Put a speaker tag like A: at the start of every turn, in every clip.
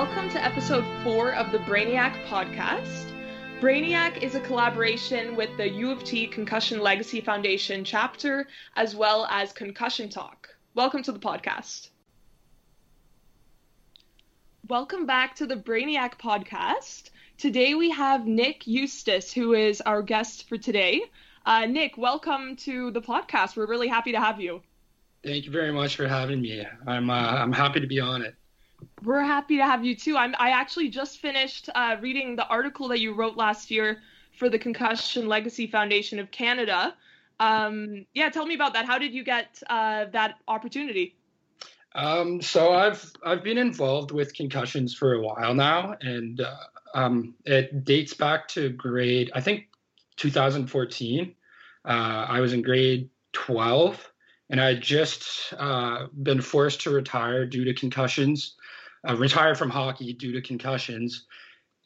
A: Welcome to episode four of the Brainiac podcast. Brainiac is a collaboration with the U of T Concussion Legacy Foundation chapter, as well as Concussion Talk. Welcome to the podcast. Welcome back to the Brainiac podcast. Today we have Nick Eustace, who is our guest for today. Uh, Nick, welcome to the podcast. We're really happy to have you.
B: Thank you very much for having me. I'm uh, I'm happy to be on it.
A: We're happy to have you too. I'm I actually just finished uh, reading the article that you wrote last year for the Concussion Legacy Foundation of Canada. Um, yeah, tell me about that. How did you get uh, that opportunity?
B: Um, so I've I've been involved with concussions for a while now, and uh, um, it dates back to grade I think 2014. Uh, I was in grade 12, and I had just uh, been forced to retire due to concussions uh, retired from hockey due to concussions.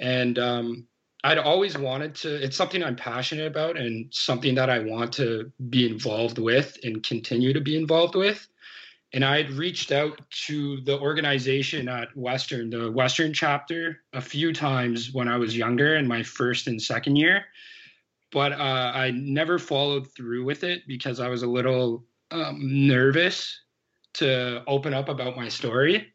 B: And um, I'd always wanted to, it's something I'm passionate about and something that I want to be involved with and continue to be involved with. And I had reached out to the organization at Western, the Western chapter, a few times when I was younger in my first and second year. But uh, I never followed through with it because I was a little um, nervous to open up about my story.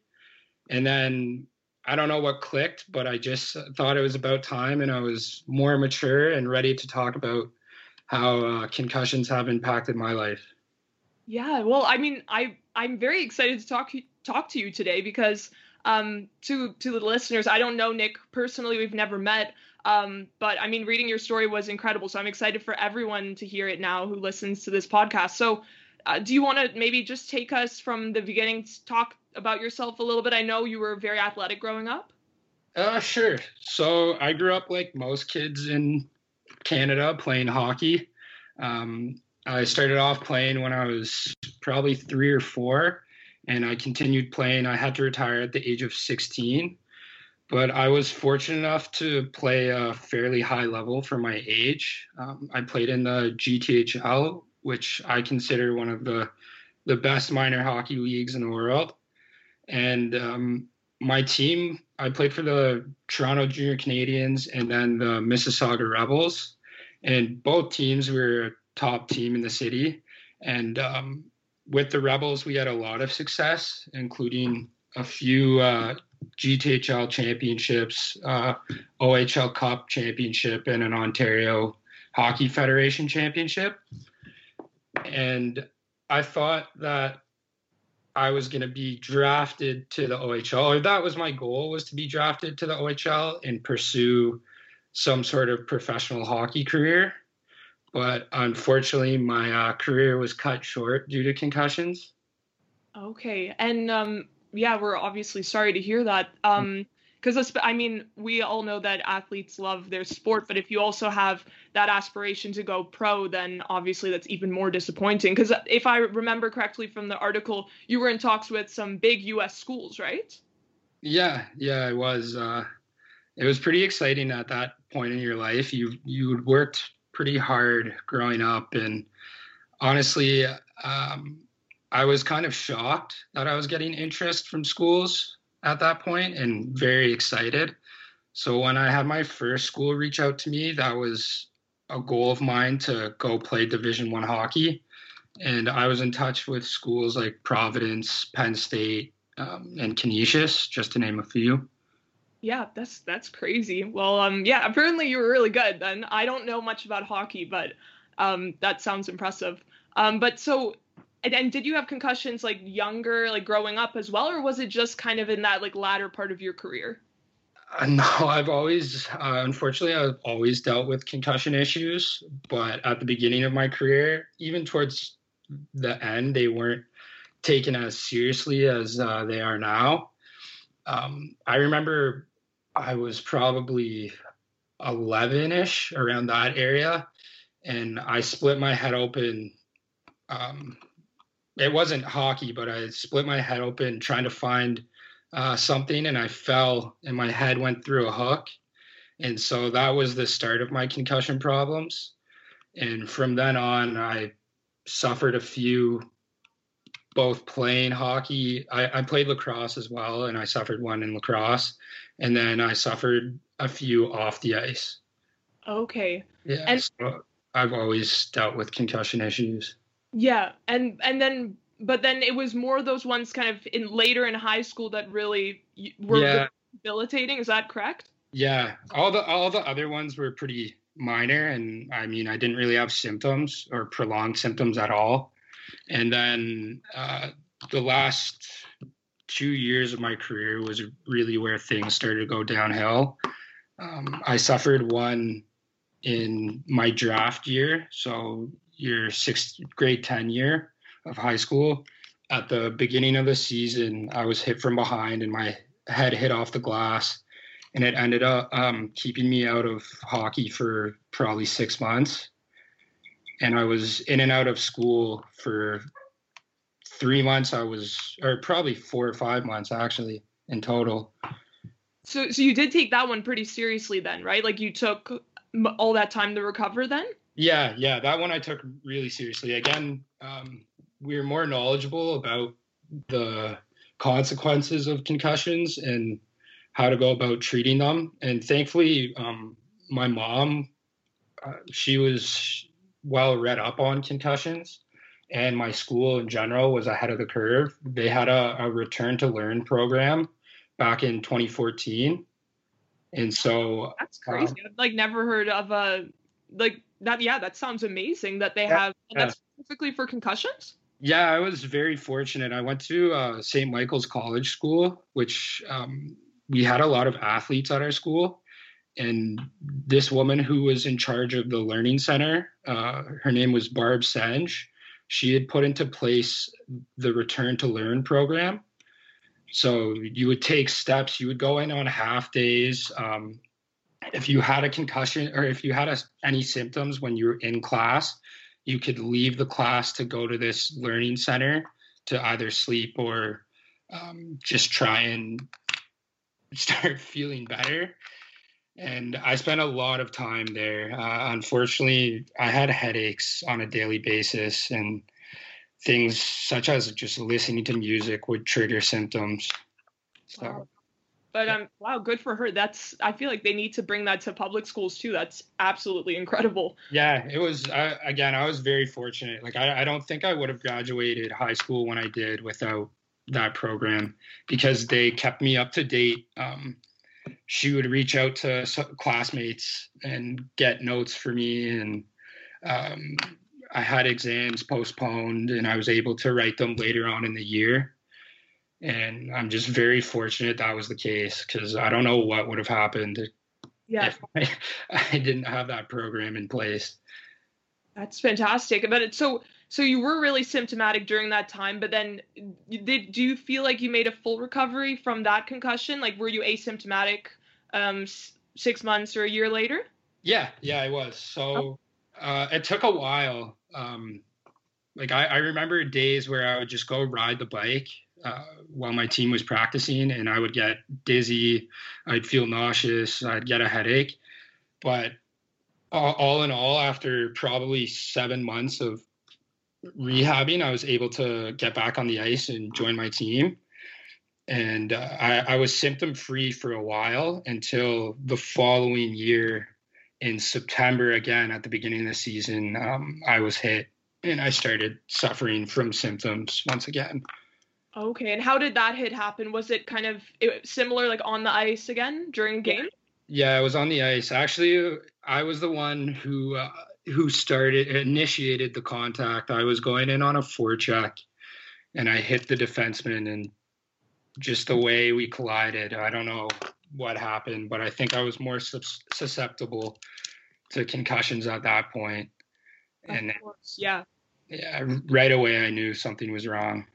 B: And then I don't know what clicked, but I just thought it was about time and I was more mature and ready to talk about how uh, concussions have impacted my life.
A: Yeah, well, I mean, I I'm very excited to talk talk to you today because um, to to the listeners, I don't know Nick personally, we've never met, um, but I mean, reading your story was incredible. So I'm excited for everyone to hear it now who listens to this podcast. So, uh, do you want to maybe just take us from the beginning, to talk about yourself a little bit? I know you were very athletic growing up.
B: Uh, sure. So I grew up like most kids in Canada playing hockey. Um, I started off playing when I was probably three or four, and I continued playing. I had to retire at the age of 16, but I was fortunate enough to play a fairly high level for my age. Um, I played in the GTHL, which I consider one of the the best minor hockey leagues in the world. And um, my team, I played for the Toronto Junior Canadians and then the Mississauga Rebels. And both teams were a top team in the city. And um, with the Rebels, we had a lot of success, including a few uh, GTHL championships, uh, OHL Cup championship, and an Ontario Hockey Federation championship. And I thought that I was going to be drafted to the OHL, or that was my goal was to be drafted to the OHL and pursue some sort of professional hockey career. But unfortunately, my uh, career was cut short due to concussions.
A: Okay, and um, yeah, we're obviously sorry to hear that. Um, because I mean, we all know that athletes love their sport, but if you also have that aspiration to go pro, then obviously that's even more disappointing. Because if I remember correctly from the article, you were in talks with some big U.S. schools, right?
B: Yeah, yeah, I was. Uh, it was pretty exciting at that point in your life. You you worked pretty hard growing up. And honestly, um, I was kind of shocked that I was getting interest from schools at that point and very excited. So when I had my first school reach out to me, that was a goal of mine to go play Division One hockey. And I was in touch with schools like Providence, Penn State, um, and Canisius, just to name a few.
A: Yeah, that's that's crazy. Well, um, yeah, apparently you were really good. Then I don't know much about hockey, but um, that sounds impressive. Um, but so, and, and did you have concussions like younger, like growing up as well, or was it just kind of in that like latter part of your career?
B: Uh, no, I've always, uh, unfortunately, I've always dealt with concussion issues. But at the beginning of my career, even towards the end, they weren't taken as seriously as uh, they are now. Um, I remember I was probably 11 ish around that area, and I split my head open. Um, it wasn't hockey, but I split my head open trying to find uh, something, and I fell, and my head went through a hook. And so that was the start of my concussion problems. And from then on, I suffered a few both playing hockey. I, I, played lacrosse as well, and I suffered one in lacrosse, and then I suffered a few off the ice.
A: Okay.
B: Yeah. And so I've always dealt with concussion issues.
A: Yeah, and and then but then it was more those ones kind of in later in high school that really were yeah. debilitating. Is that correct?
B: Yeah, all the all the other ones were pretty minor, and I mean I didn't really have symptoms or prolonged symptoms at all. And then uh, the last two years of my career was really where things started to go downhill. Um, I suffered one in my draft year, so your sixth grade 10 year of high school. At the beginning of the season, I was hit from behind and my head hit off the glass, and it ended up um, keeping me out of hockey for probably six months and I was in and out of school for three months. I was, or probably four or five months actually in total.
A: So, so you did take that one pretty seriously then, right? Like you took all that time to recover then?
B: Yeah, yeah, that one I took really seriously. Again, um, we are more knowledgeable about the consequences of concussions and how to go about treating them. And thankfully, um, my mom, uh, she was well read up on concussions and my school in general was ahead of the curve. They had a, a return to learn program back in 2014. And so
A: that's crazy. Um, I've like never heard of a like that. Yeah, that sounds amazing that they yeah, have yeah. that's specifically for concussions.
B: Yeah, I was very fortunate. I went to uh, St. Michael's College School, which um, we had a lot of athletes at our school and this woman who was in charge of the learning center, uh, her name was Barb Senge. She had put into place the Return to Learn program. So you would take steps. You would go in on half days. Um, if you had a concussion or if you had a, any symptoms when you were in class, you could leave the class to go to this learning center to either sleep or um, just try and start feeling better and I spent a lot of time there. Uh, unfortunately, I had headaches on a daily basis, and things such as just listening to music would trigger symptoms. So,
A: wow. But um, wow, good for her. That's I feel like they need to bring that to public schools too. That's absolutely incredible.
B: Yeah, it was. I, again, I was very fortunate. Like I, I don't think I would have graduated high school when I did without that program because they kept me up to date. Um, she would reach out to classmates and get notes for me and um, i had exams postponed and i was able to write them later on in the year and i'm just very fortunate that was the case because i don't know what would have happened
A: yeah.
B: if I, I didn't have that program in place.
A: That's fantastic. But it's so so you were really symptomatic during that time but then did do you feel like you made a full recovery from that concussion? Like were you asymptomatic um six months or a year later?
B: Yeah. Yeah i was. So uh it took a while um like I, I remember days where i would just go ride the bike uh, while my team was practicing and i would get dizzy i'd feel nauseous i'd get a headache but all, all in all, after probably seven months of rehabbing, I was able to get back on the ice and join my team. And uh, I, I was symptom free for a while until the following year in September, again at the beginning of the season, um, I was hit and I started suffering from symptoms once again.
A: Okay, and how did that hit happen? Was it kind of it, similar, like on the ice again during game?
B: Yeah, I was on the ice. Actually, I was the one who uh, who started initiated the contact. I was going in on a forecheck, and I hit the defenseman, and just the way we collided, I don't know what happened, but I think I was more susceptible to concussions at that point.
A: And yeah,
B: yeah, right away I knew something was wrong.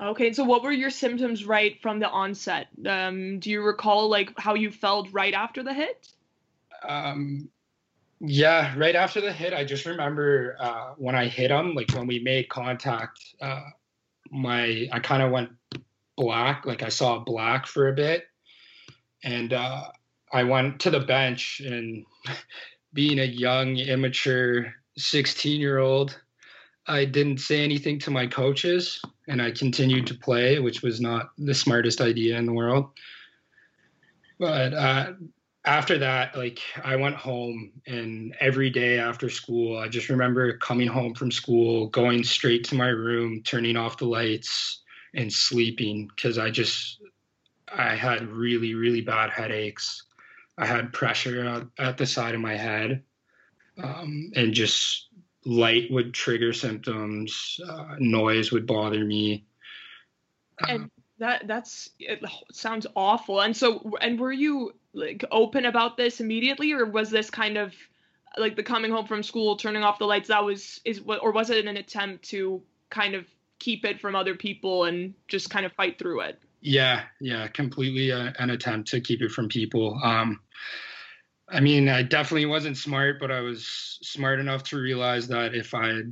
A: Okay, so what were your symptoms right from the onset? Um, do you recall like how you felt right after the hit?
B: Um, yeah, right after the hit, I just remember uh, when I hit him, like when we made contact, uh, my I kind of went black, like I saw black for a bit, and uh, I went to the bench and being a young, immature 16 year old, I didn't say anything to my coaches and I continued to play, which was not the smartest idea in the world. But uh, after that, like I went home and every day after school, I just remember coming home from school, going straight to my room, turning off the lights and sleeping because I just, I had really, really bad headaches. I had pressure at the side of my head um, and just light would trigger symptoms, uh, noise would bother me.
A: And that that's it sounds awful. And so and were you like open about this immediately or was this kind of like the coming home from school turning off the lights that was is what or was it an attempt to kind of keep it from other people and just kind of fight through it?
B: Yeah, yeah, completely a, uh, an attempt to keep it from people. Um I mean, I definitely wasn't smart, but I was smart enough to realize that if I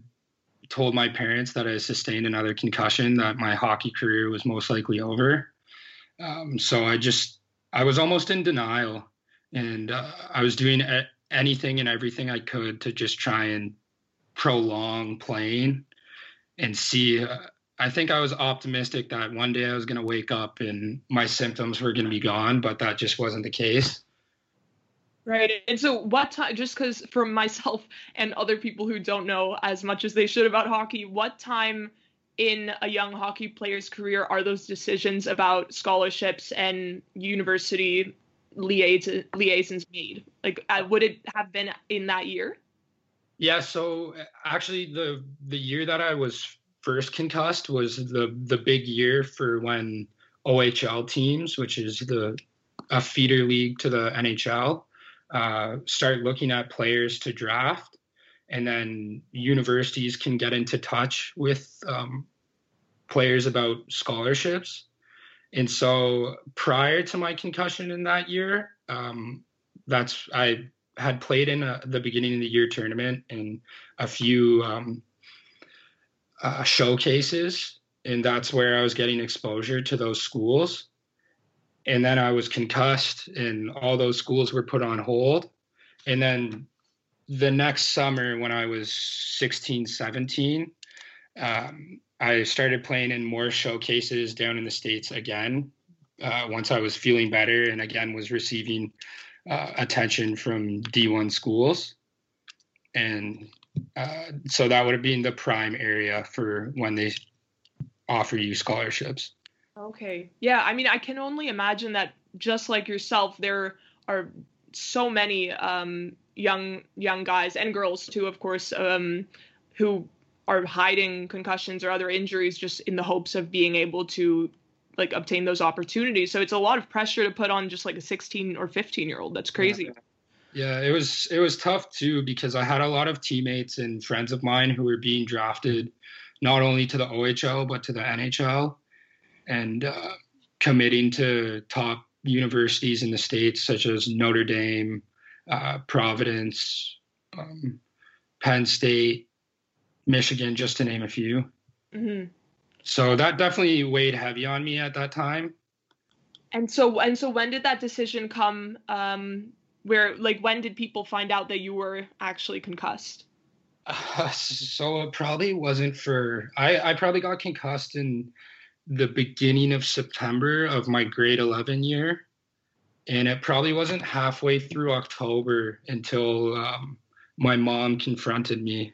B: told my parents that I sustained another concussion, that my hockey career was most likely over. Um, so I just, I was almost in denial, and uh, I was doing a- anything and everything I could to just try and prolong playing and see. Uh, I think I was optimistic that one day I was going to wake up and my symptoms were going to be gone, but that just wasn't the case.
A: Right. And so, what time, just because for myself and other people who don't know as much as they should about hockey, what time in a young hockey player's career are those decisions about scholarships and university liaisons, liaisons made? Like, uh, would it have been in that year?
B: Yeah. So, actually, the the year that I was first concussed was the the big year for when OHL teams, which is the a feeder league to the NHL, uh, start looking at players to draft, and then universities can get into touch with um, players about scholarships. And so prior to my concussion in that year, um, that's I had played in a, the beginning of the year tournament and a few um, uh, showcases, and that's where I was getting exposure to those schools and then I was concussed, and all those schools were put on hold. And then the next summer, when I was 16, 17, um, I started playing in more showcases down in the States again. Uh, once I was feeling better and again was receiving uh, attention from D1 schools. And uh, so that would have been the prime area for when they offer you scholarships.
A: Okay. Yeah, I mean, I can only imagine that just like yourself, there are so many um, young young guys and girls too, of course, um, who are hiding concussions or other injuries just in the hopes of being able to like obtain those opportunities. So it's a lot of pressure to put on just like a 16 or 15 year old. That's crazy.
B: Yeah. yeah, it was it was tough too because I had a lot of teammates and friends of mine who were being drafted not only to the OHL but to the NHL and uh, committing to top universities in the states such as Notre Dame, uh, Providence, um, Penn State, Michigan, just to name a few. Mm-hmm. So that definitely weighed heavy on me at that time.
A: And so, and so, when did that decision come um, where like when did people find out that you were actually concussed?
B: Uh, so it probably wasn't for I I probably got concussed in the beginning of September of my grade 11 year and it probably wasn't halfway through October until um, my mom confronted me.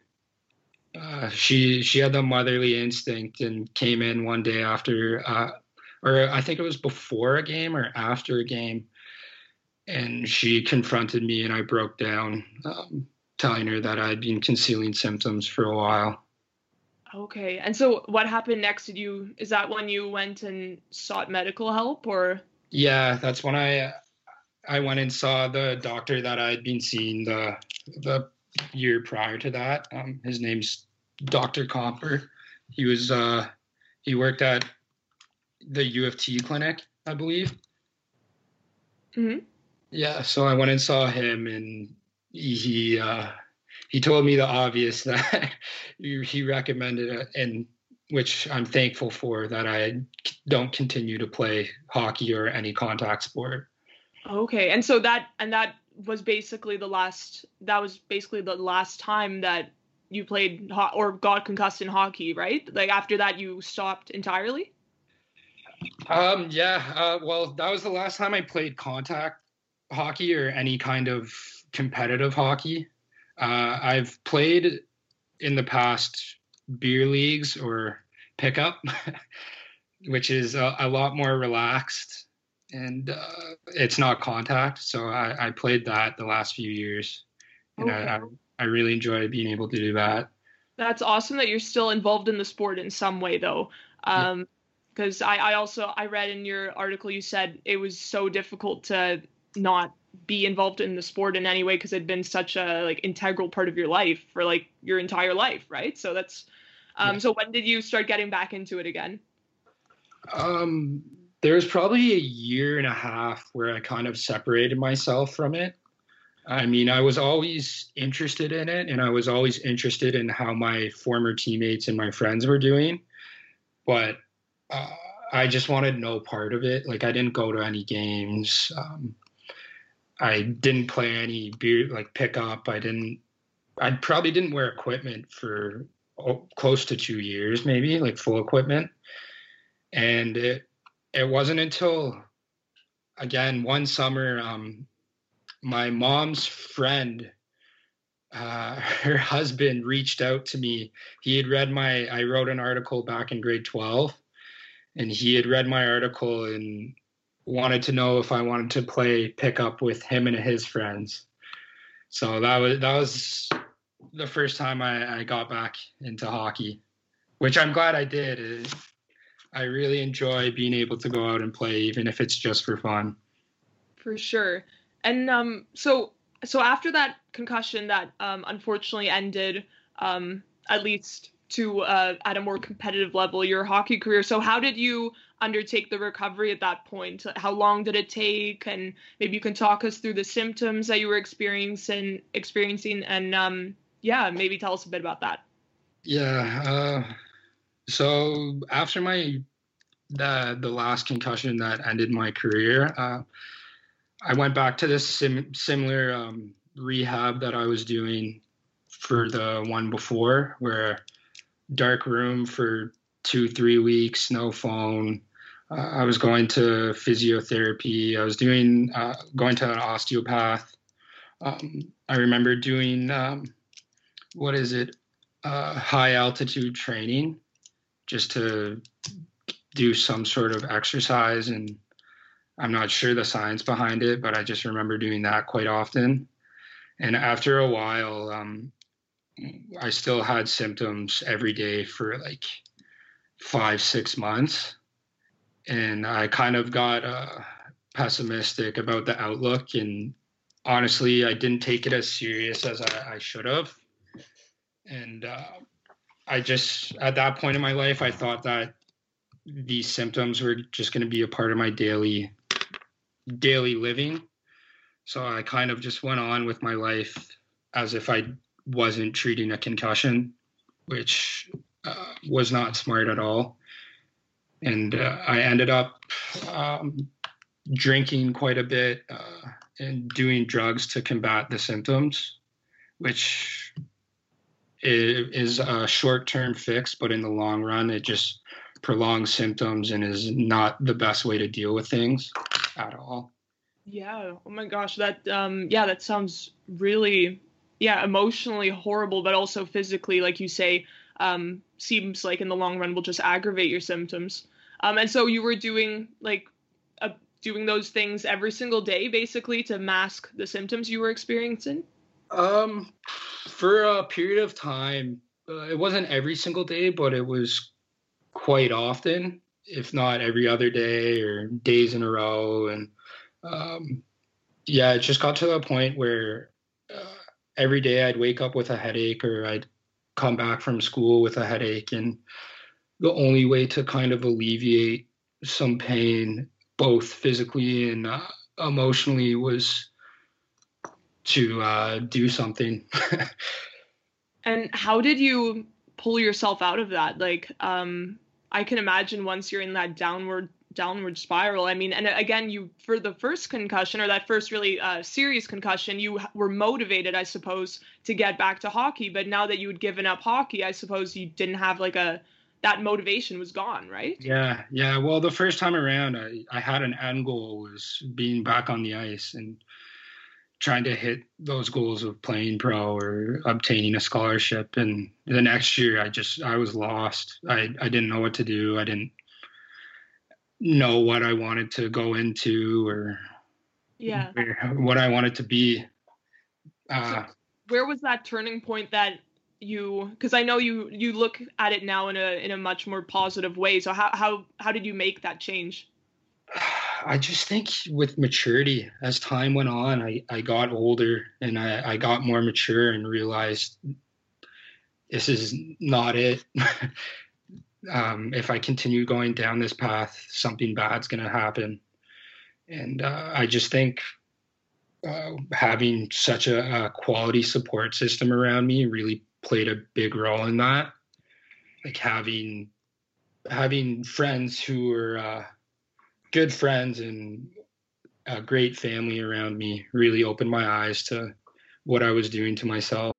B: Uh, she she had the motherly instinct and came in one day after, uh, or I think it was before a game or after a game, and she confronted me and I broke down, um, telling her that I'd been concealing symptoms for a while.
A: Okay, and so what happened next? Did you is that when you went and sought medical help or?
B: Yeah, that's when I I went and saw the doctor that I'd been seeing the the year prior to that. Um, his name's Dr. Comper. He was uh, he worked at the U of T clinic, I believe.
A: hmm
B: Yeah, so I went and saw him, and he he, uh, he told me the obvious that he recommended it, and which I'm thankful for that I don't continue to play hockey or any contact sport.
A: Okay, and so that and that was basically the last. That was basically the last time that you played ho- or got concussed in hockey, right? Like after that, you stopped entirely.
B: Um, yeah, uh, well, that was the last time I played contact hockey or any kind of competitive hockey. Uh, I've played in the past beer leagues or pickup, which is a, a lot more relaxed and uh, it's not contact. So I, I, played that the last few years, and okay. I, I, really enjoy being able to do that.
A: That's awesome that you're still involved in the sport in some way, though. Um, because I, I also I read in your article you said it was so difficult to not be involved in the sport in any way because it'd been such a like integral part of your life for like your entire life, right? So that's um yeah. so when did you start getting back into it again?
B: Um there was probably a year and a half where I kind of separated myself from it. I mean, I was always interested in it and I was always interested in how my former teammates and my friends were doing. But uh, I just wanted no part of it. Like, I didn't go to any games. Um, I didn't play any beer, like pickup. I didn't, I probably didn't wear equipment for close to two years, maybe like full equipment. And it, it wasn't until again one summer um, my mom's friend uh, her husband reached out to me he had read my i wrote an article back in grade 12 and he had read my article and wanted to know if i wanted to play pickup with him and his friends so that was that was the first time i, I got back into hockey which i'm glad i did I really enjoy being able to go out and play, even if it's just for fun.
A: For sure. And um, so so after that concussion that um, unfortunately ended, um, at least to uh, at a more competitive level, your hockey career. So how did you undertake the recovery at that point? How long did it take? And maybe you can talk us through the symptoms that you were experiencing, experiencing, and um, yeah, maybe tell us a bit about that.
B: Yeah. Uh, so after my the the last concussion that ended my career, uh, I went back to this sim- similar um, rehab that I was doing for the one before, where dark room for two three weeks, no phone. Uh, I was going to physiotherapy. I was doing uh, going to an osteopath. Um, I remember doing um, what is it? Uh, high altitude training just to do some sort of exercise and I'm not sure the science behind it, but I just remember doing that quite often. And after a while, um, I still had symptoms every day for like five, six months. And I kind of got uh, pessimistic about the outlook. And honestly, I didn't take it as serious as I, I should have. And uh, I just at that point in my life, I thought that these symptoms were just going to be a part of my daily daily living. So I kind of just went on with my life as if I wasn't treating a concussion, which uh, was not smart at all. And uh, I ended up um, drinking quite a bit uh, and doing drugs to combat the symptoms, which is a short-term fix, but in the long run, it just prolongs symptoms and is not the best way to deal with things at all.
A: Yeah. Oh my gosh. That um yeah, that sounds really yeah, emotionally horrible, but also physically, like you say, um, seems like in the long run will just aggravate your symptoms. Um, and so you were doing like uh, doing those things every single day, basically, to mask the symptoms you were experiencing.
B: Um, for a period of time, uh, it wasn't every single day, but it was quite often, if not every other day or days in a row. And um, yeah, it just got to a point where every day I'd wake up with a headache or I'd come back from school with a headache. And the only way to kind of alleviate some pain, both physically and uh, emotionally, was to uh, do something.
A: and how did you pull yourself out of that? Like, um, I can imagine once you're in that downward downward spiral. I mean, and again, you for the first concussion or that first really uh, serious concussion, you were motivated, I suppose, to get back to hockey. But now that you had given up hockey, I suppose you didn't have like a that motivation was gone, right?
B: Yeah, yeah. Well, the first time around, I I had an end goal was being back on the ice and trying to hit those goals of playing pro or obtaining a scholarship and the next year i just i was lost i i didn't know what to do i didn't know what I wanted to go into or
A: yeah
B: what I wanted to be. Uh,
A: so where was that turning point that you because I know you you look at it now in a in a much more positive way. So how how how did you make that change?
B: I just think with maturity, as time went on, I, I got older and I, I got more mature and realized this is not it. um, if I continue going down this path, something bad's going to happen. And uh, I just think uh, having such a, a, quality support system around me really played a big role in that. Like having having friends who were uh, good friends and a great family around me really opened my eyes to what I was doing to myself.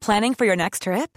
C: Planning for your next trip?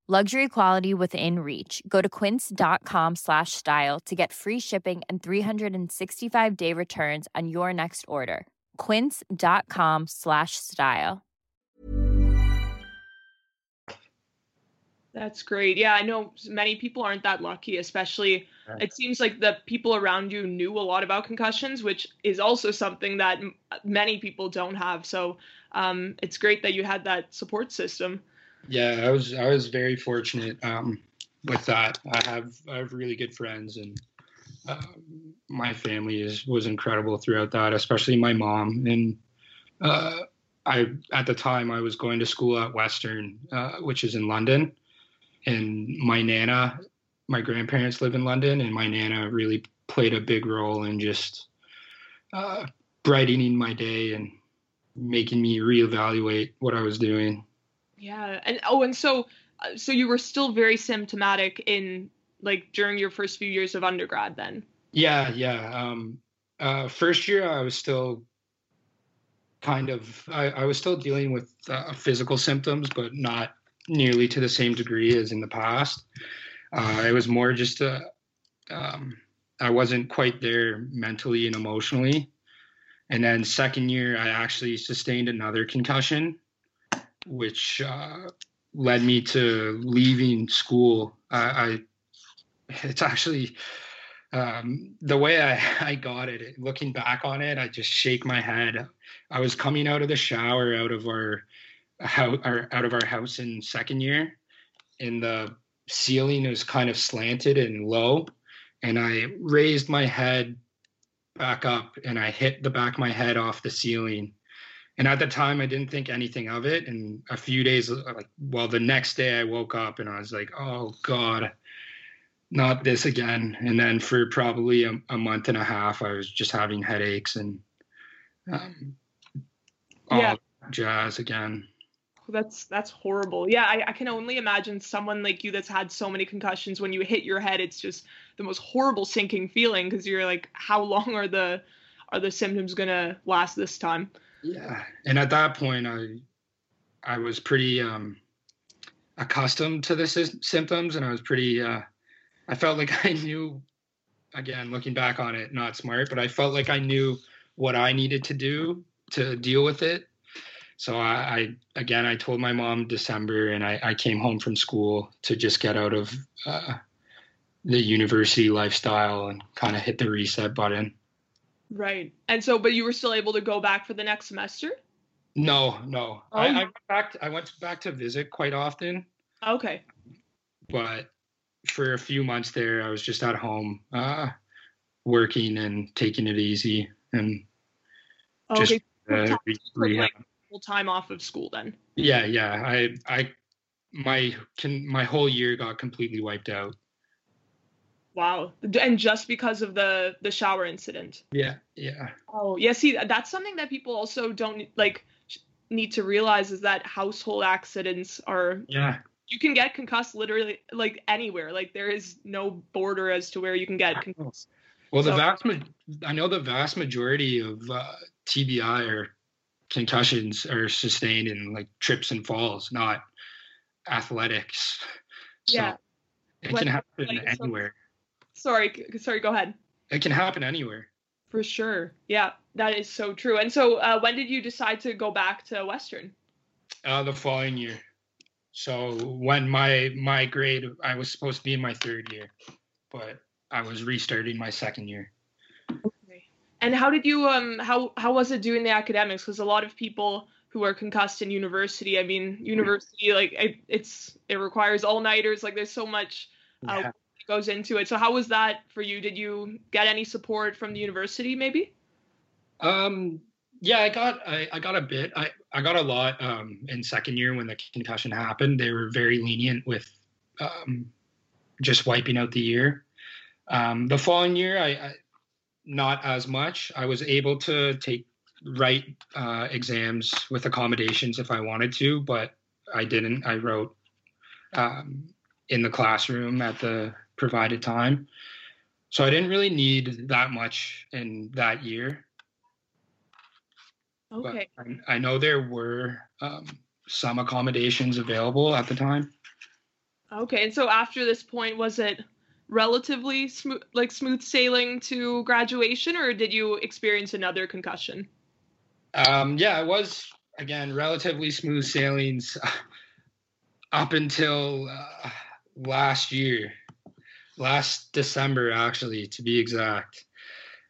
D: Luxury quality within reach. Go to quince.com slash style to get free shipping and 365 day returns on your next order. Quince.com slash style.
A: That's great. Yeah, I know many people aren't that lucky, especially it seems like the people around you knew a lot about concussions, which is also something that many people don't have. So um, it's great that you had that support system.
B: Yeah, I was I was very fortunate um, with that. I have I have really good friends and uh, my family is was incredible throughout that, especially my mom and uh, I at the time I was going to school at Western, uh, which is in London, and my nana, my grandparents live in London, and my nana really played a big role in just uh, brightening my day and making me reevaluate what I was doing.
A: Yeah, and oh, and so uh, so you were still very symptomatic in like during your first few years of undergrad, then.
B: Yeah, yeah. Um, uh, first year, I was still kind of I, I was still dealing with uh, physical symptoms, but not nearly to the same degree as in the past. Uh, it was more just a, um, I wasn't quite there mentally and emotionally. And then second year, I actually sustained another concussion, which uh, led me to leaving school. I, I it's actually um, the way I, I got it. Looking back on it, I just shake my head. I was coming out of the shower out of our our, out of our house in second year, and the ceiling was kind of slanted and low, and I raised my head back up and I hit the back of my head off the ceiling. And at the time, I didn't think anything of it. And a few days, like, well, the next day, I woke up and I was like, "Oh God, not this again." And then for probably a, a month and a half, I was just having headaches and um, all yeah. jazz again
A: that's that's horrible. Yeah, I, I can only imagine someone like you that's had so many concussions. When you hit your head, it's just the most horrible sinking feeling because you're like, how long are the are the symptoms gonna last this time?
B: Yeah, and at that point, I I was pretty um, accustomed to the sy- symptoms, and I was pretty. Uh, I felt like I knew. Again, looking back on it, not smart, but I felt like I knew what I needed to do to deal with it so I, I, again I told my mom December and I, I came home from school to just get out of uh, the university lifestyle and kind of hit the reset button.
A: Right. And so but you were still able to go back for the next semester?
B: No, no. Oh. I, I went back to, I went back to visit quite often.
A: Okay.
B: But for a few months there I was just at home uh, working and taking it easy and okay. just uh,
A: rehab full time off of school then.
B: Yeah, yeah. I I my can my whole year got completely wiped out.
A: Wow. And just because of the the shower incident.
B: Yeah, yeah.
A: Oh, yeah, see that's something that people also don't like need to realize is that household accidents are
B: Yeah.
A: You can get concussed literally like anywhere. Like there is no border as to where you can get concussed.
B: Well, the so, vast ma- I know the vast majority of uh, TBI are concussions are sustained in like trips and falls, not athletics. So yeah. It can happen like, anywhere.
A: So, sorry, sorry, go ahead.
B: It can happen anywhere.
A: For sure. Yeah, that is so true. And so uh, when did you decide to go back to Western?
B: Uh, the following year. So when my my grade, I was supposed to be in my third year, but I was restarting my second year. Okay.
A: And how did you um how how was it doing the academics? Because a lot of people who are concussed in university, I mean, university like it, it's it requires all nighters. Like there's so much uh, yeah. Goes into it. So how was that for you? Did you get any support from the university, maybe?
B: Um. Yeah, I got I, I got a bit. I, I got a lot um, in second year when the concussion happened. They were very lenient with um, just wiping out the year. Um, the following year, I, I not as much. I was able to take write uh, exams with accommodations if I wanted to, but I didn't. I wrote um, in the classroom at the provided time. So I didn't really need that much in that year.
A: Okay.
B: I, I know there were um, some accommodations available at the time.
A: Okay, and so after this point, was it relatively smooth like smooth sailing to graduation or did you experience another concussion
B: um yeah it was again relatively smooth sailings up until uh, last year, last December, actually, to be exact.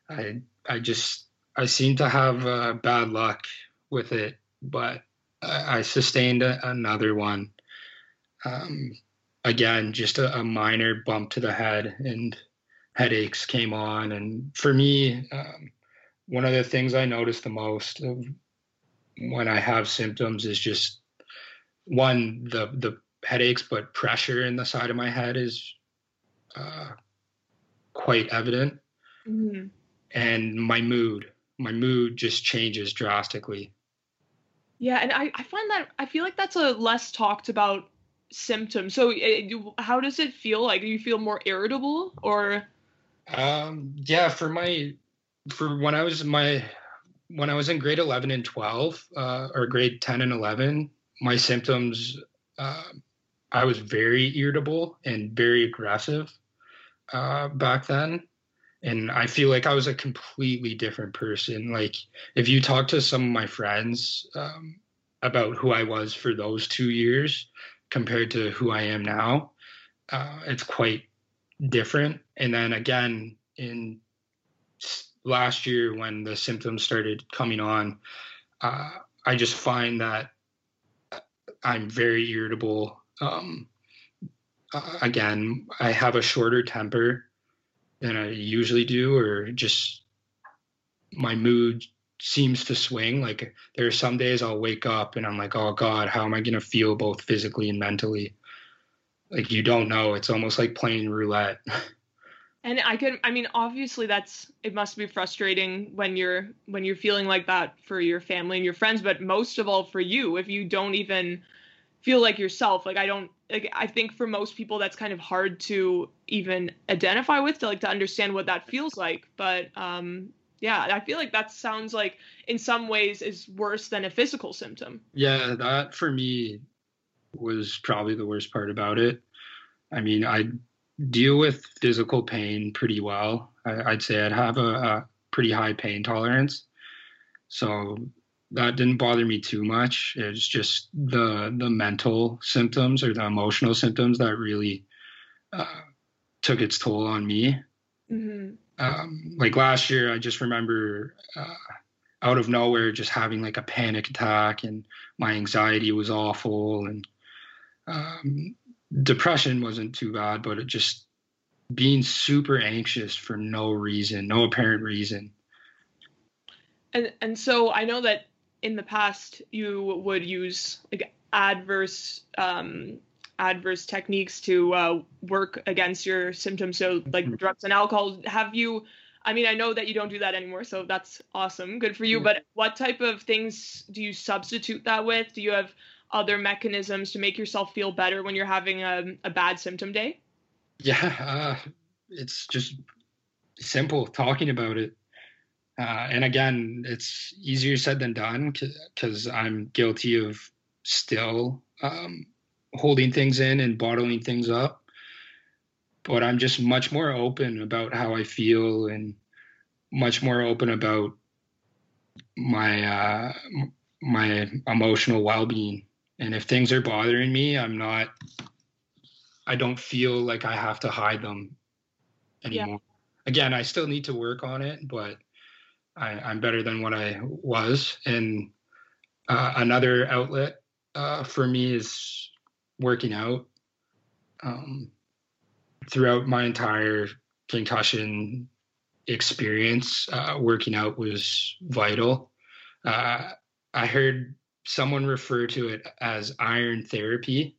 B: I I just I seem to have uh, bad luck with it, but I, I sustained a, another one. Um, again, just a, a, minor bump to the head, and headaches came on. And for me, um, one of the things I notice the most when I have symptoms is just one the the headaches, but pressure in the side of my head is uh, quite evident, mm-hmm. and my mood my mood just changes drastically.
A: Yeah, and I, I find that I feel like that's a less talked about symptom. So, it, how does it feel? Like, do you feel more irritable or?
B: Um. Yeah. For my, for when I was my, when I was in grade eleven and twelve, uh, or grade ten and eleven, my symptoms, uh, I was very irritable and very aggressive, uh, back then and I feel like I was a completely different person. Like if you talk to some of my friends um, about who I was for those two years compared to who I am now, uh, it's quite different. And then again in last year when the symptoms started coming on, uh, I just find that I'm very irritable. Um, uh, again, I have a shorter temper than I usually do, or just my mood seems to swing. Like there are some days I'll wake up and I'm like, oh God, how am I going to feel both physically and mentally? Like you don't know. It's almost like playing roulette.
A: And I can I mean obviously that's it must be frustrating when you're when you're feeling like that for your family and your friends, but most of all for you if you don't even feel like yourself. Like I don't like I think for most people that's kind of hard to even identify with to like to understand what that feels like. But um yeah, I feel like that sounds like in some ways is worse than a physical symptom.
B: Yeah, that for me was probably the worst part about it. I mean, I deal with physical pain pretty well. I, would say I'd have a, a pretty high pain tolerance. So that didn't bother me too much. It's just the the mental symptoms or the emotional symptoms that really uh, took its toll on me. Mm-hmm. Um, like last year, I just remember uh, out of nowhere just having like a panic attack, and my anxiety was awful, and um, depression wasn't too bad, but it just being super anxious for no reason, no apparent reason.
A: And and so I know that in the past you would use like adverse um, adverse techniques to uh, work against your symptoms. So like mm-hmm. drugs and alcohol. Have you i mean i know that you don't do that anymore so that's awesome. Good for you. Mm-hmm. but what type of things do you substitute that with? Do you have other mechanisms to make yourself feel better when you're having a, a bad symptom day?
B: Yeah uh, it's just simple talking about it uh, and again, it's easier said than done because I'm guilty of still um, holding things in and bottling things up. But I'm just much more open about how I feel and much more open about my uh, my emotional well-being. And if things are bothering me, I'm not. I don't feel like I have to hide them anymore. Yeah. Again, I still need to work on it, but I, am better than what I was. And uh, another outlet uh, for me is working out. Um, throughout my entire concussion experience, uh, working out was vital. Uh, I heard someone refer to it as iron therapy,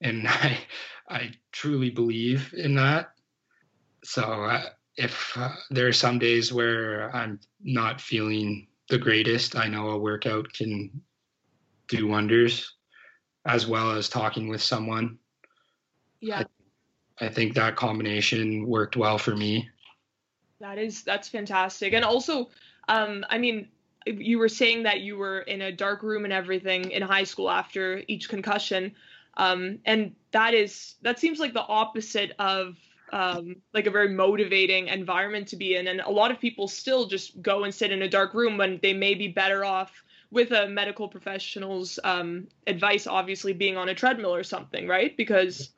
B: and I I truly believe in that. So uh, if uh, there are some days where I'm not feeling the greatest, I know a workout can do wonders, as well as talking with someone.
A: Yeah.
B: I, I think that combination worked well for me.
A: That is that's fantastic. And also, um, I mean, you were saying that you were in a dark room and everything in high school after each concussion. Um, and that is that seems like the opposite of um, like a very motivating environment to be in. And a lot of people still just go and sit in a dark room when they may be better off with a medical professional's um, advice, obviously being on a treadmill or something, right? Because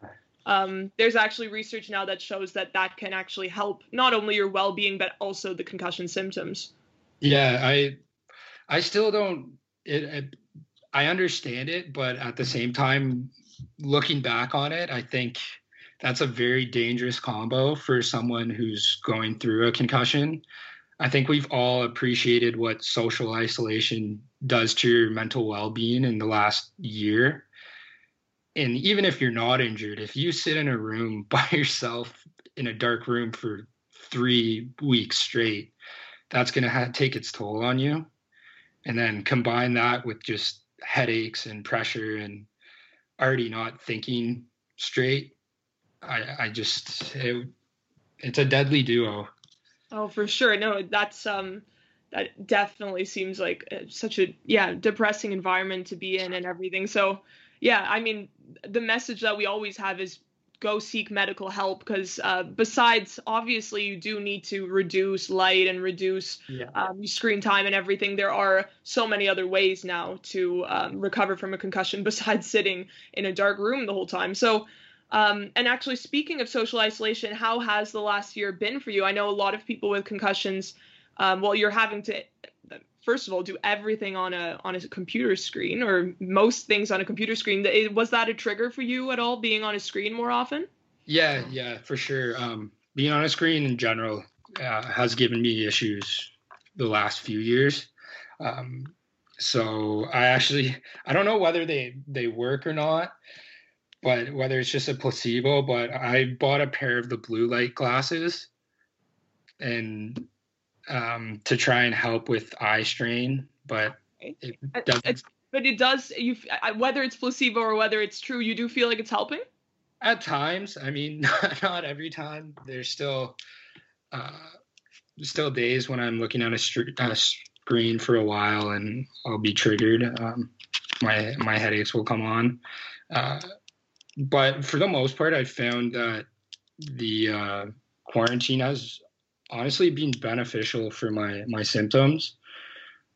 A: um, there's actually research now that shows that that can actually help not only your well-being but also the concussion symptoms.
B: Yeah, I I still don't. It, it, I understand it, but at the same time, looking back on it, I think that's a very dangerous combo for someone who's going through a concussion. I think we've all appreciated what social isolation does to your mental well-being in the last year. And even if you're not injured, if you sit in a room by yourself in a dark room for 3 weeks straight, that's going to take its toll on you. And then combine that with just headaches and pressure and already not thinking straight. I, I just, it, it's a deadly duo.
A: Oh, for sure. No, that's, um, that definitely seems like uh, such a, yeah, depressing environment to be in and everything. So, yeah, I mean, the message that we always have is go seek medical help because uh, besides obviously you do need to reduce light and reduce yeah. um, screen time and everything there are so many other ways now to um, recover from a concussion besides sitting in a dark room the whole time so um, and actually speaking of social isolation how has the last year been for you? I know a lot of people with concussions um, well you're having to first of all do everything on a on a computer screen or most things on a computer screen. Was that a trigger for you at all being on a screen more often?
B: Yeah yeah for sure. Um, being on a screen in general uh, has given me issues the last few years. Um, so i actually i don't know whether they they work or not but whether it's just a placebo but i bought a pair of the blue light glasses and um, to try and help with eye strain, but it doesn't.
A: It's, but it does. You whether it's placebo or whether it's true, you do feel like it's helping.
B: At times, I mean, not every time. There's still, uh, still days when I'm looking at a, str- a screen for a while and I'll be triggered. Um, my my headaches will come on. Uh, but for the most part, I found that the uh, quarantine has honestly been beneficial for my my symptoms.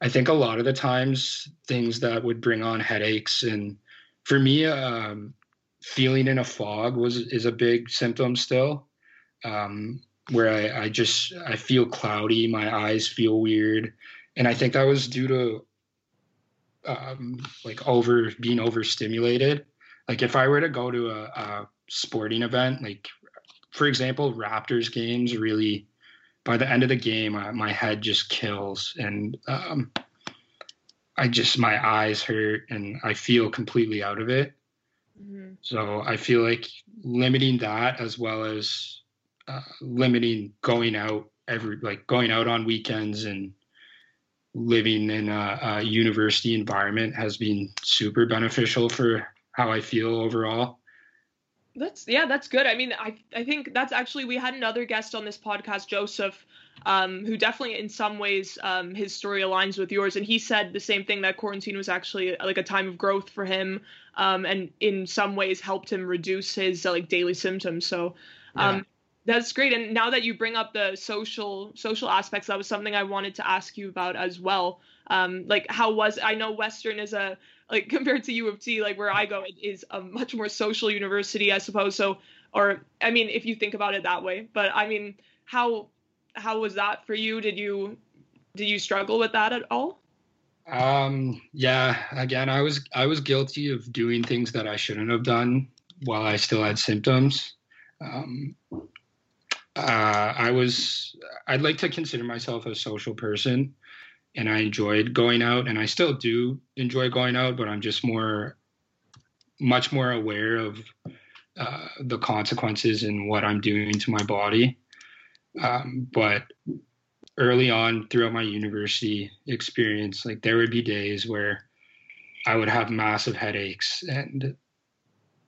B: I think a lot of the times things that would bring on headaches and for me, um, feeling in a fog was is a big symptom still, um, where I, I just I feel cloudy, my eyes feel weird, and I think that was due to um, like over being overstimulated. Like if I were to go to a, a sporting event, like for example, Raptors games really by the end of the game, uh, my head just kills, and um, I just my eyes hurt, and I feel completely out of it. Mm-hmm. So I feel like limiting that as well as uh, limiting going out every like going out on weekends and living in a, a university environment has been super beneficial for how I feel overall.
A: That's yeah, that's good. I mean, I I think that's actually we had another guest on this podcast, Joseph, um, who definitely in some ways um, his story aligns with yours, and he said the same thing that quarantine was actually like a time of growth for him, um, and in some ways helped him reduce his uh, like daily symptoms. So. Um, yeah. That's great. And now that you bring up the social social aspects, that was something I wanted to ask you about as well. Um, like how was I know Western is a like compared to U of T, like where I go, it is a much more social university, I suppose. So, or I mean, if you think about it that way. But I mean, how how was that for you? Did you did you struggle with that at all?
B: Um, yeah. Again, I was I was guilty of doing things that I shouldn't have done while I still had symptoms. Um, uh, I was I'd like to consider myself a social person and I enjoyed going out, and I still do enjoy going out, but I'm just more, much more aware of uh, the consequences and what I'm doing to my body. Um, but early on throughout my university experience, like there would be days where I would have massive headaches and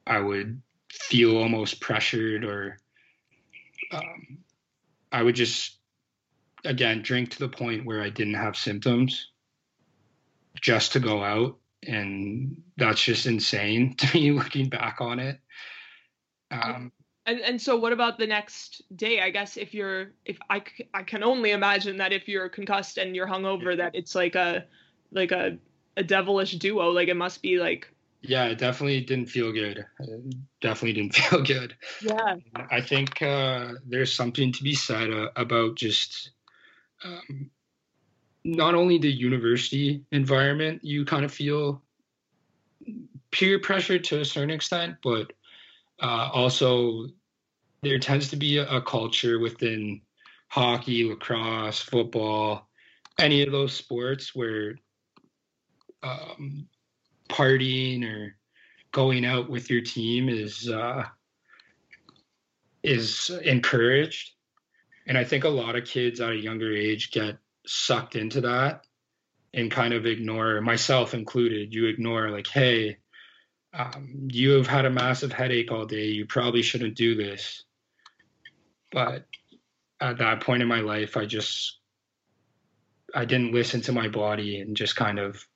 B: I would feel almost pressured or um, I would just again drink to the point where I didn't have symptoms just to go out and that's just insane to me looking back on it
A: um, and and so what about the next day i guess if you're if i i can only imagine that if you're concussed and you're hungover that it's like a like a a devilish duo. Like it must be like.
B: Yeah, it definitely didn't feel good. It definitely didn't feel good.
A: Yeah.
B: I think uh, there's something to be said uh, about just um, not only the university environment you kind of feel peer pressure to a certain extent, but uh, also there tends to be a, a, culture within hockey, lacrosse, football, any of those sports where um, partying or going out with your team is uh, is encouraged, and I think a lot of kids at a younger age get sucked into that and kind of ignore myself included. You ignore like, hey, um, you have had a massive headache all day. You probably shouldn't do this. But at that point in my life, I just I didn't listen to my body and just kind of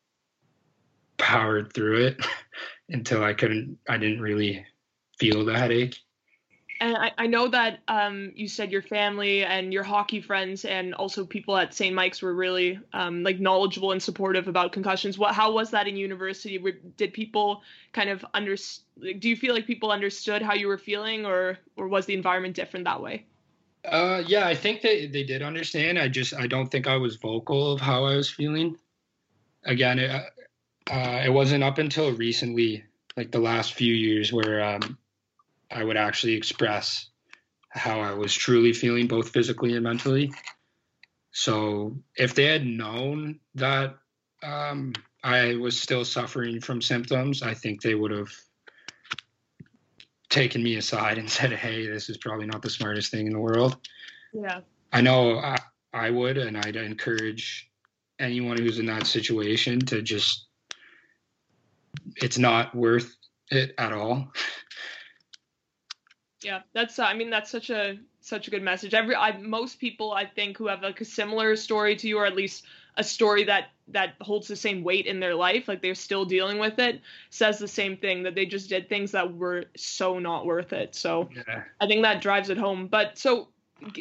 B: powered through it until I couldn't. I didn't really feel the headache
A: and I, I know that um, you said your family and your hockey friends and also people at St. Mike's were really um, like knowledgeable and supportive about concussions. What how was that in university? Did people kind of under do you feel like people understood how you were feeling or or was the environment different that way?
B: Uh, yeah, I think they they did understand. I just I don't think I was vocal of how I was feeling. Again, it, uh, it wasn't up until recently, like the last few years, where um, I would actually express how I was truly feeling, both physically and mentally. So if they had known that um, I was still suffering from symptoms, I think they would have taken me aside and said, "Hey, this is probably not the smartest thing in the world."
A: Yeah.
B: I know I, I would, and I'd encourage anyone who's in that situation to just. It's not worth it at all.
A: Yeah, that's. Uh, I mean, that's such a such a good message. Every I, most people I think who have like a similar story to you, or at least a story that that holds the same weight in their life, like they're still dealing with it, says the same thing that they just did things that were so not worth it. So yeah. I think that drives it home. But so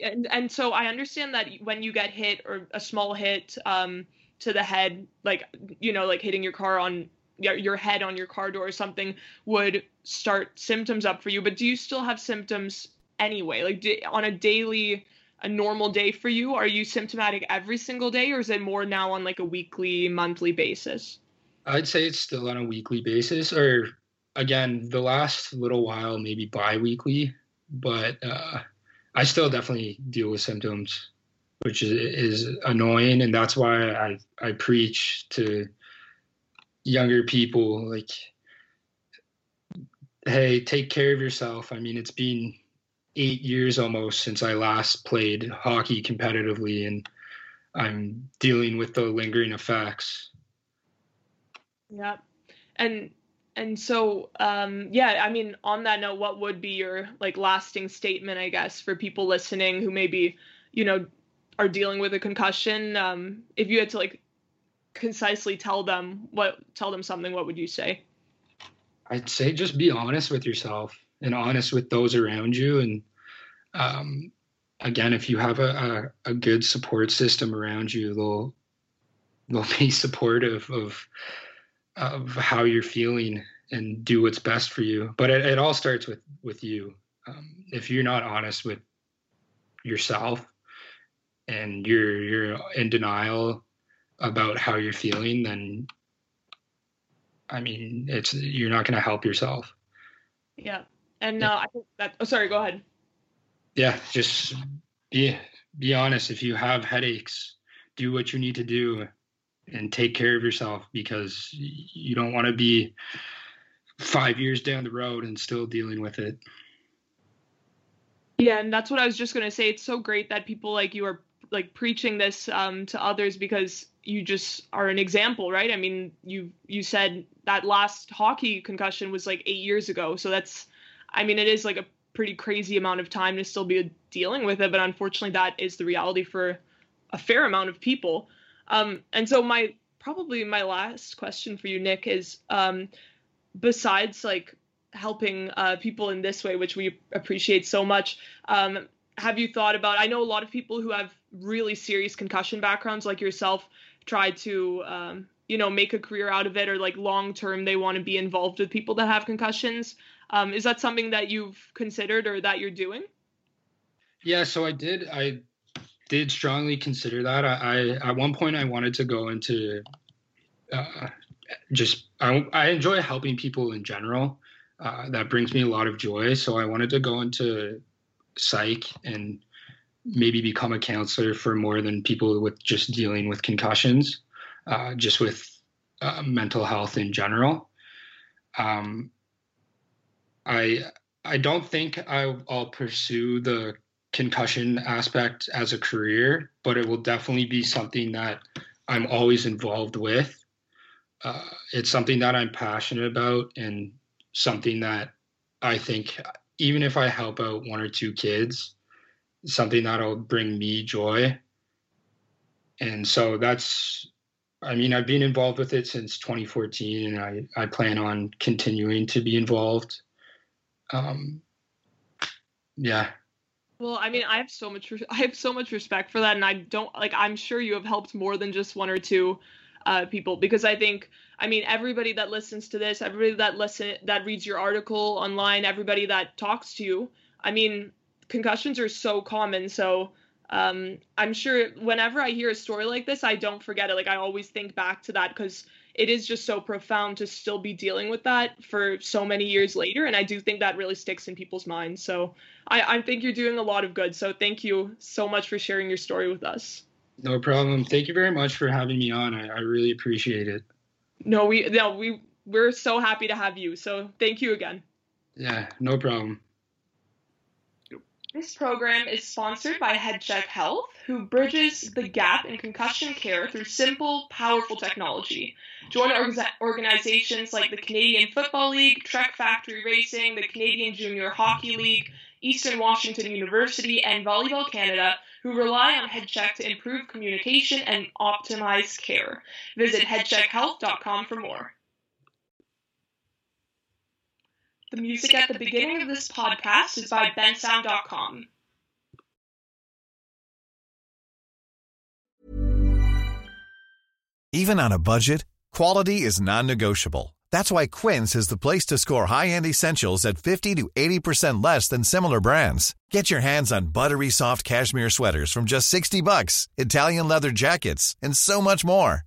A: and, and so I understand that when you get hit or a small hit um, to the head, like you know, like hitting your car on your head on your car door or something would start symptoms up for you. But do you still have symptoms anyway? Like do, on a daily a normal day for you are you symptomatic every single day or is it more now on like a weekly monthly basis?
B: I'd say it's still on a weekly basis or again the last little while maybe bi-weekly but uh, i still definitely deal with symptoms which is, is annoying and that's why i i preach to younger people like hey take care of yourself. I mean it's been eight years almost since i last played hockey competitively and i'm dealing with the lingering effects.
A: Yeah and and so um yeah i mean on that note what would be your like lasting statement i guess for people listening who maybe you know are dealing with a concussion? Um if you had to like concisely tell them what tell them something, what would you say?
B: I'd say just be honest with yourself and honest with those around you. And um, again, if you have a, a, a, good support system around you, they'll they'll be supportive of of how you're feeling and do what's best for you. But it, it all starts with with you. Um, if you're not honest with yourself and you're you're in denial about how you're feeling, then I mean, it's you're not going to help yourself.
A: Yeah, and uh, I think that. Oh, sorry. Go ahead.
B: Yeah, just be be honest. If you have headaches, do what you need to do, and take care of yourself because you don't want to be five years down the road and still dealing with it.
A: Yeah, and that's what I was just gonna say. It's so great that people like you are like preaching this um, to others because you just are an example, right? I mean, you you said that last hockey concussion was like eight years ago, so that's, I mean, it is like a pretty crazy amount of time to still be dealing with it, but unfortunately, that is the reality for a fair amount of people. Um, and so my probably my last question for you, Nick, is um, besides like helping uh, people in this way, which we appreciate so much. Um, have you thought about? I know a lot of people who have really serious concussion backgrounds, like yourself, try to um, you know make a career out of it or like long term they want to be involved with people that have concussions. Um, is that something that you've considered or that you're doing?
B: Yeah, so I did. I did strongly consider that. I, I at one point I wanted to go into uh, just I, I enjoy helping people in general. Uh, that brings me a lot of joy. So I wanted to go into psych and maybe become a counselor for more than people with just dealing with concussions, uh, just with uh, mental health in general. Um, I I don't think I'll pursue the concussion aspect as a career, but it will definitely be something that I'm always involved with. Uh, it's something that I'm passionate about and something that I think even if I help out one or two kids, something that'll bring me joy. And so that's, I mean, I've been involved with it since 2014, and I, I plan on continuing to be involved. Um, yeah.
A: Well, I mean, I have so much I have so much respect for that, and I don't like. I'm sure you have helped more than just one or two uh, people because I think I mean everybody that listens to this, everybody that listen that reads your article online, everybody that talks to you. I mean, concussions are so common, so um, I'm sure whenever I hear a story like this, I don't forget it. Like I always think back to that because it is just so profound to still be dealing with that for so many years later. And I do think that really sticks in people's minds. So I, I think you're doing a lot of good. So thank you so much for sharing your story with us.
B: No problem. Thank you very much for having me on. I, I really appreciate it.
A: No, we no we we're so happy to have you. So thank you again.
B: Yeah, no problem.
A: This program is sponsored by HeadCheck Health, who bridges the gap in concussion care through simple, powerful technology. Join organizations like the Canadian Football League, Trek Factory Racing, the Canadian Junior Hockey League, Eastern Washington University, and Volleyball Canada, who rely on HeadCheck to improve communication and optimize care. Visit headcheckhealth.com for more. The music at the beginning of this podcast is by bensound.com.
E: Even on a budget, quality is non-negotiable. That's why Quince is the place to score high-end essentials at 50 to 80% less than similar brands. Get your hands on buttery soft cashmere sweaters from just 60 bucks, Italian leather jackets, and so much more.